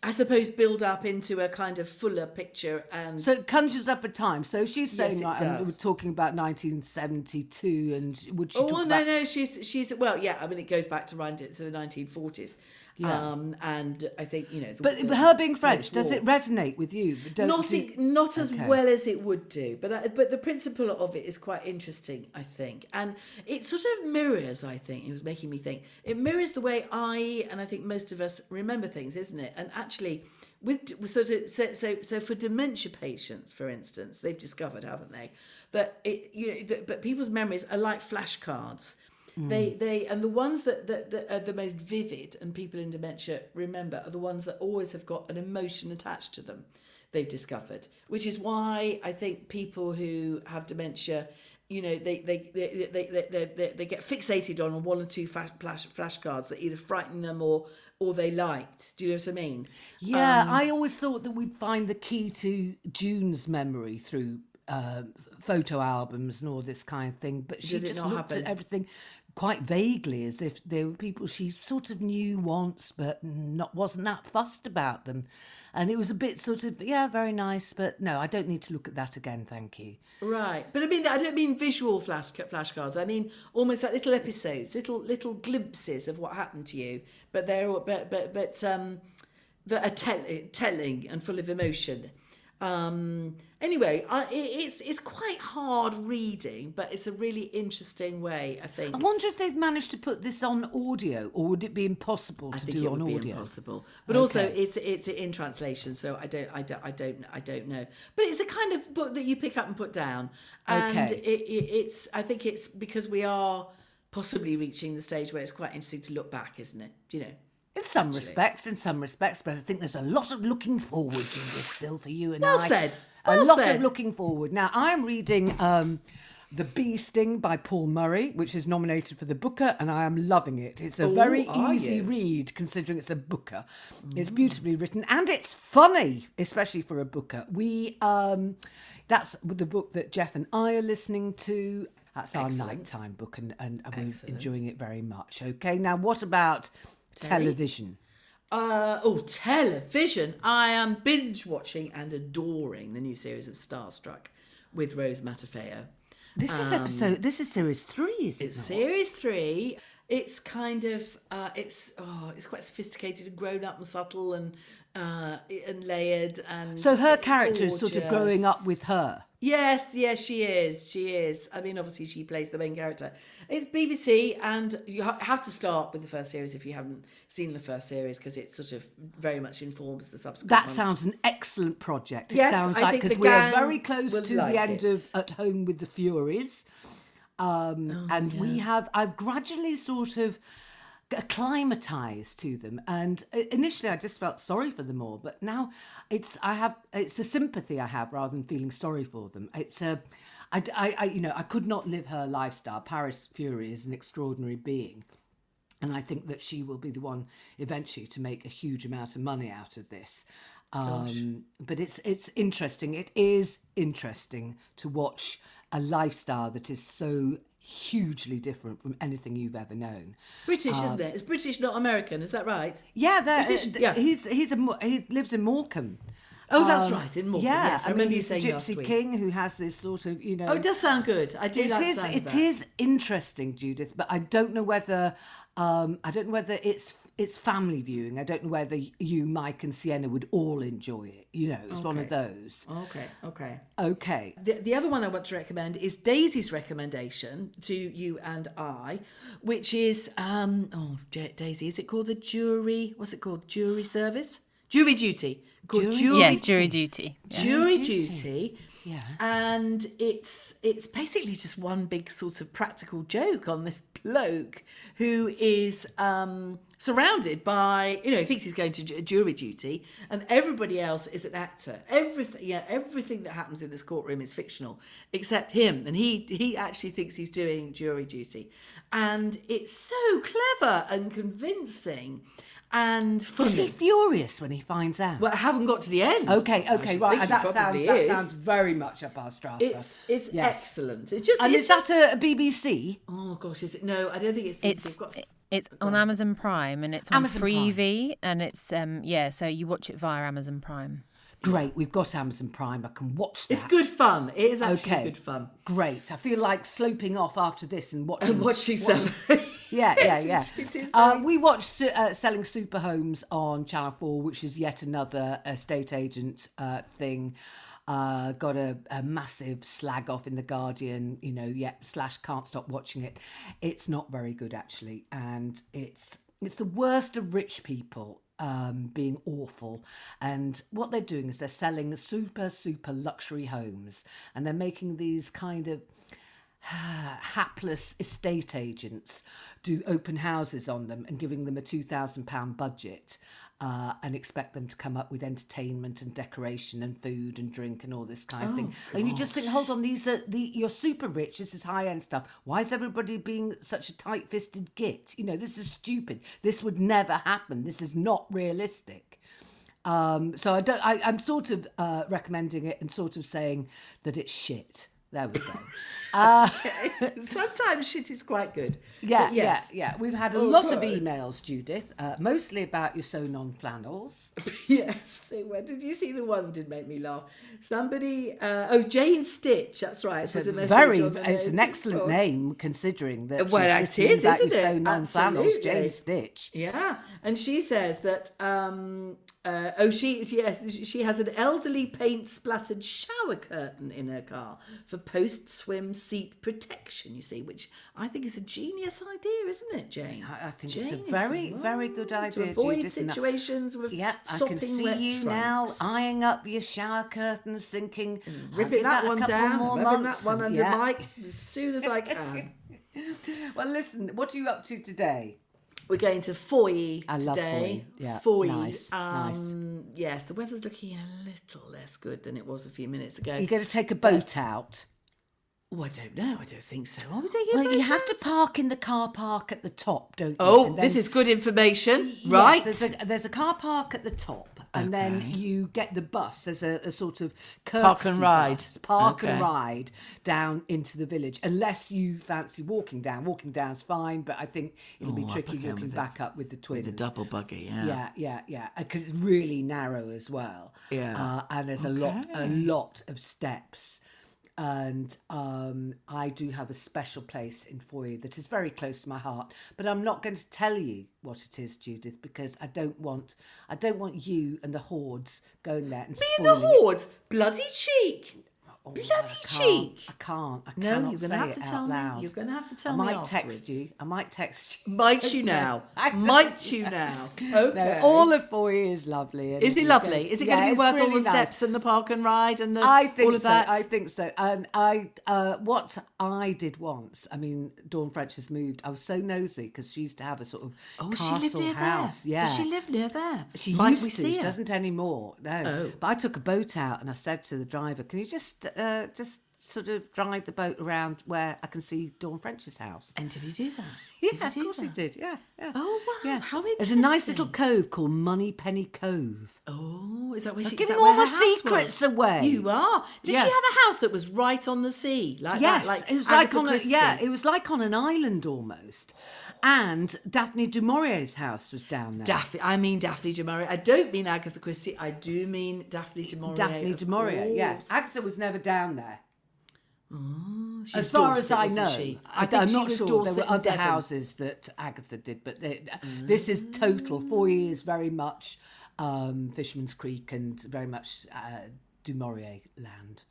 I suppose, build up into a kind of fuller picture and so it conjures up a time. So she's saying yes, like, we're talking about 1972, and would she? Oh no, about... no, she's she's well, yeah. I mean, it goes back to right to the 1940s, yeah. Um, and I think you know. The, but the, her being French, does it resonate with you? Don't not you... not as okay. well as it would do, but I, but the principle of it is quite interesting, I think, and it sort of mirrors. I think it was making me think. It mirrors the way I and I think most of us remember things, isn't it? And actually, with so so so, so for dementia patients, for instance, they've discovered, haven't they, that it you know, that, but people's memories are like flashcards they they and the ones that, that that are the most vivid and people in dementia remember are the ones that always have got an emotion attached to them. They've discovered, which is why I think people who have dementia, you know, they they they they they, they, they, they get fixated on one or two flash, flash flashcards that either frighten them or or they liked. Do you know what I mean? Yeah, Um, I always thought that we'd find the key to June's memory through uh, photo albums and all this kind of thing, but she just looked happen? at everything quite vaguely, as if they were people she sort of knew once, but not wasn't that fussed about them. And it was a bit sort of yeah, very nice, but no, I don't need to look at that again, thank you. Right, but I mean, I don't mean visual flash flashcards. I mean almost like little episodes, little little glimpses of what happened to you. But they're but but but um, that are tell, telling and full of emotion. Um, anyway, I, it, it's it's quite hard reading, but it's a really interesting way. I think. I wonder if they've managed to put this on audio, or would it be impossible to I think do it on would be audio? impossible. But also, it's it's in translation, so I don't, I don't, I don't, I don't know. But it's a kind of book that you pick up and put down, and Okay. it, it, it's. I think it's because we are possibly reaching the stage where it's quite interesting to look back, isn't it? Do you know? In some respects, in some respects, but I think there's a lot of looking forward, Judith, still for you and Well I. said. A Well lot said. of looking forward. Now, I'm reading um, The Bee Sting by Paul Murray, which is nominated for the Booker, and I am loving it. It's a Oh, very easy you? read, considering it's a Booker. It's beautifully written, and it's funny, especially for a Booker. We um, that's the book that Jeff and I are listening to. That's our Excellent. nighttime book, and, and we're enjoying it very much. Okay, now what about television? Uh, oh, television! I am binge watching and adoring the new series of Starstruck with Rose Matafeo. This is episode. This is series three, is it? Um, It's not? series three. it's kind of uh, it's oh, it's quite sophisticated and grown up and subtle and uh, and layered and So her character is sort of growing up with her. Yes, yes, she is. She is. I mean, obviously, she plays the main character. It's BBC, and you ha- have to start with the first series if you haven't seen the first series because it sort of very much informs the subsequent. That ones. sounds an excellent project. It Yes, sounds I like because we are very close to like the end it. of At Home with the Furies. Um, Oh, and we have, I've gradually sort of acclimatized to them. And uh, initially I just felt sorry for them all, but now it's, I have, it's a sympathy I have rather than feeling sorry for them. It's a, I, I, I you know, I could not live her lifestyle. Paris Fury is an extraordinary being. And I think that she will be the one eventually to make a huge amount of money out of this. Um, but it's it's interesting. It is interesting to watch a lifestyle that is so hugely different from anything you've ever known. British, isn't it? It's British, not American. Is that right? Yeah, British, uh, yeah. he's he's a he lives in Morecambe. Oh, that's Um, right, in Morecambe. Yeah, yes, I, I, remember mean, you he's the Gypsy. King who has this sort of you know. Oh, it does sound good. I do It like is. It is interesting, Judith, but I don't know whether um, I don't know whether it's it's family viewing. I don't know whether you, Mike, and Sienna would all enjoy it. You know, it's one of those. Okay, okay. Okay. The, the other one I want to recommend is Daisy's recommendation to you and I, which is um oh J- Daisy, is it called the jury? What's it called? Jury service? Jury duty. Called jury, yeah, jury duty. Yeah. jury duty. duty. Yeah. And it's it's basically just one big sort of practical joke on this bloke who is um, surrounded by you know he thinks he's going to jury duty and everybody else is an actor. Everything yeah everything that happens in this courtroom is fictional except him and he he actually thinks he's doing jury duty and it's so clever and convincing and Is he furious when he finds out? Well, I haven't got to the end. okay, okay, right. he That sounds probably that is. sounds very much up our strata. It's it's Yes. excellent. It's just And it's is that just- a, a BBC? Oh gosh, is it? No, I don't think it's. BBC. It's got- it's on Amazon Prime and it's on Amazon Prime. Freevee and it's um yeah, so you watch it via Amazon Prime. Great, we've got Amazon Prime. I can watch that. It's good fun. It is actually Okay. good fun. Great. I feel like sloping off after this and watching. And what she said. Yeah, yeah, <laughs> yeah. Uh, we watched uh, Selling Super Homes on Channel 4, which is yet another estate agent uh, thing. Uh, got a, a massive slag off in The Guardian, you know, yeah, slash can't stop watching it. It's not very good, actually. And it's it's the worst of rich people um, being awful. And what they're doing is they're selling super, super luxury homes and they're making these kind of <sighs> hapless estate agents do open houses on them and giving them a £2,000 budget uh, and expect them to come up with entertainment and decoration and food and drink and all this kind of thing. And you just think, hold on, these are the you're super rich. This is high end stuff. Why is everybody being such a tight fisted git? You know, this is stupid. This would never happen. This is not realistic. Um, so I don't. I, I'm sort of uh, recommending it and sort of saying that it's shit. There we go. <laughs> <laughs> Sometimes shit is quite good. Yeah, yes. yeah, yeah. We've had a Oh, lot of emails, Judith, uh, mostly about your sewn on flannels. <laughs> Yes, they were. Did you see the one? Did make me laugh. Somebody, uh, oh Jane Stitch. That's right. Put a Very, it's an excellent name considering that. Well, it is, about isn't your it? sewn on flannels, Jane Stitch. Yeah, and she says that um, uh, oh she yes she has an elderly paint splattered shower curtain in her car for post swim seat protection. You see, which I think is a genius idea, isn't it, Jane? I- I think it's a very, very good idea, to avoid Judith, situations with Yeah, I can see you now eyeing up your shower curtains, thinking, "I'll Ripping give that, one down, more rubbing that one under yeah. Mike <laughs> as soon as I can. <laughs> Well, listen, what are you up to today? We're going to Fowey I love today. Fowey. Yeah, Fowey. nice, nice. um, Yes, the weather's looking a little less good than it was a few minutes ago. You're going to take a boat out. Oh, I don't know. I don't think so. Are we taking Well, you have to park in the car park at the top, don't you? Oh, And this then- is good information, Yes, right? there's, a, there's a car park at the top, and then you get the bus. There's a, a sort of Park and ride. bus, park and ride down into the village. Unless you fancy walking down, walking down's fine, but I think it'll be tricky again walking with the- back up with the twins. With the double buggy, yeah. Yeah, yeah, yeah, because it's really narrow as well. Yeah. uh, and there's a lot, a lot of steps. And um, I do have a special place in Fowey that is very close to my heart. But I'm not going to tell you what it is, Judith, because I don't want I don't want you and the hordes going there and Me and the hordes, bloody cheek. Oh, Bloody I can't. cheek. I can't. I No, you're gonna have to tell me. You're gonna have to tell I me might afterwards. text you. I might text you. <laughs> Might you <laughs> now? I Might <laughs> you now? Okay. No, all of Fowey is lovely. Is it lovely? go- Is it Yeah, going to be worth all really the nice. steps and the park and ride and the I think all of so. that? I think so. And I, uh, what I did once, I mean, Dawn French has moved. I was so nosy because she used to have a sort of oh, castle she lived near house. there. Yeah. Does she live near there? She Might used we to. see She doesn't anymore. No. Oh. But I took a boat out and I said to the driver, "Can you just, uh, just sort of drive the boat around where I can see Dawn French's house?" And did he do that? <laughs> Yeah, did of course he did. Yeah, yeah. Oh, wow, Yeah. how There's a nice little cove called Money Penny Cove. Oh, is that where she? is giving all her secrets was? away. You are. Did Yeah. she have a house that was right on the sea, like Yes, that? Like it was like Agatha on a, yeah, it was like on an island almost. And Daphne du Maurier's house was down there. Daphne. I mean Daphne du Maurier. I don't mean Agatha Christie. I do mean Daphne du Maurier. Daphne du Maurier, yeah. Agatha was never down there. She as far Dorset, as I know, she? I, think am not sure. Dorset there were other Devon. houses that Agatha did, but they, this is total. Four years, very much um, Fisherman's Creek and very much uh, du Maurier land.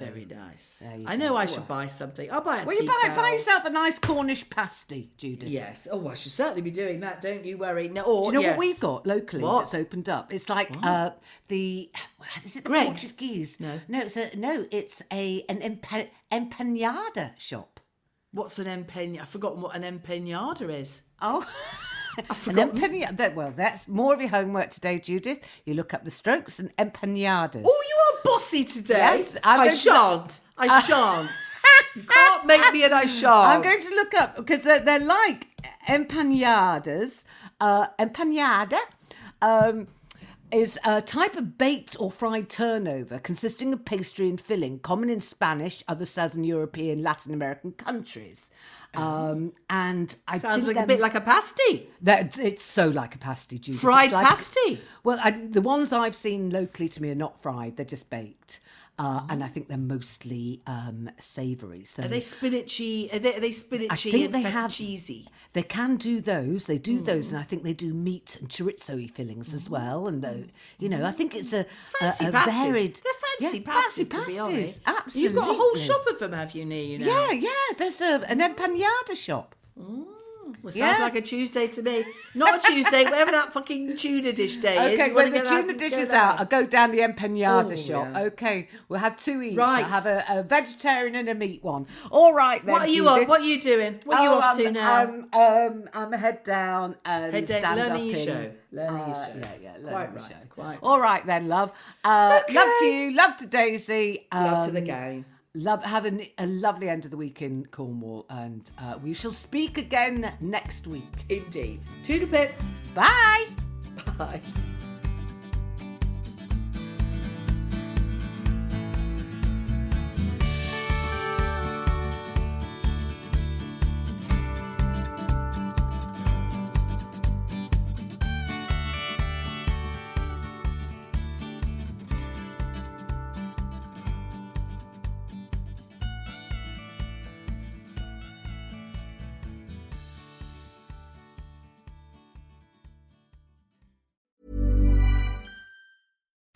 Very nice. I go. know I Oh, should buy something. I'll buy a Well, you buy, buy yourself a nice Cornish pasty, Judith. Yes. Oh, I should certainly be doing that. Don't you worry. No. Or, Do you know yes. what we've got locally What? that's opened up? It's like uh, the is it the Greggs? Portuguese? No. no, it's a no. It's a an empa- empanada shop. What's an empeñada? I've forgotten what an empeñada is. Oh, <laughs> an forgotten. empanada. That, well, that's more of your homework today, Judith. You look up the strokes and empanadas. Oh, you are bossy today. Yes, I'm I shan't. I shan't. <laughs> you can't make me and I shan't. I'm going to look up because they're, they're like empanadas. Uh, empanada um, is a type of baked or fried turnover consisting of pastry and filling, common in Spanish, other Southern European, Latin American countries. Um, and I Sounds think like a bit like a pasty. that it's so like a pasty, Judith. Fried like- pasty? Well, I, the ones I've seen locally to me are not fried; they're just baked, uh, and I think they're mostly um, savoury. So Are they spinachy? Are they, are they spinachy I think and they have cheesy? They can do those. They do those, Mm. and I think they do meat and chorizo fillings as well. And uh, you know, I think it's a, Fancy a, a pasties. varied. They're fancy yeah, pasties, fancy pasties. Absolutely. You've got a whole shop of them, have you, near you now? Yeah, yeah. There's a, an empanada shop. Well, sounds Yeah. like a Tuesday to me. Not a Tuesday, whatever that fucking tuna dish day is. Okay, when the tuna dish is out, I'll go down the empanada Oh, shop. yeah. Okay, we'll have two each. Right. I'll have a, a vegetarian and a meat one. All right then. What are you on? What are you doing? What are you Oh, off to I'm, now? I'm, um, I'm head down and Head down, stand learning up your show, learning your Uh, show. Yeah, yeah, learning Quite right, show. quite All right then, love. Uh, Love to you. Love to Daisy. Love to the um, gang. Love have an, a lovely end of the week in Cornwall, and uh, we shall speak again next week. Indeed. Toodle pip. Bye. Bye.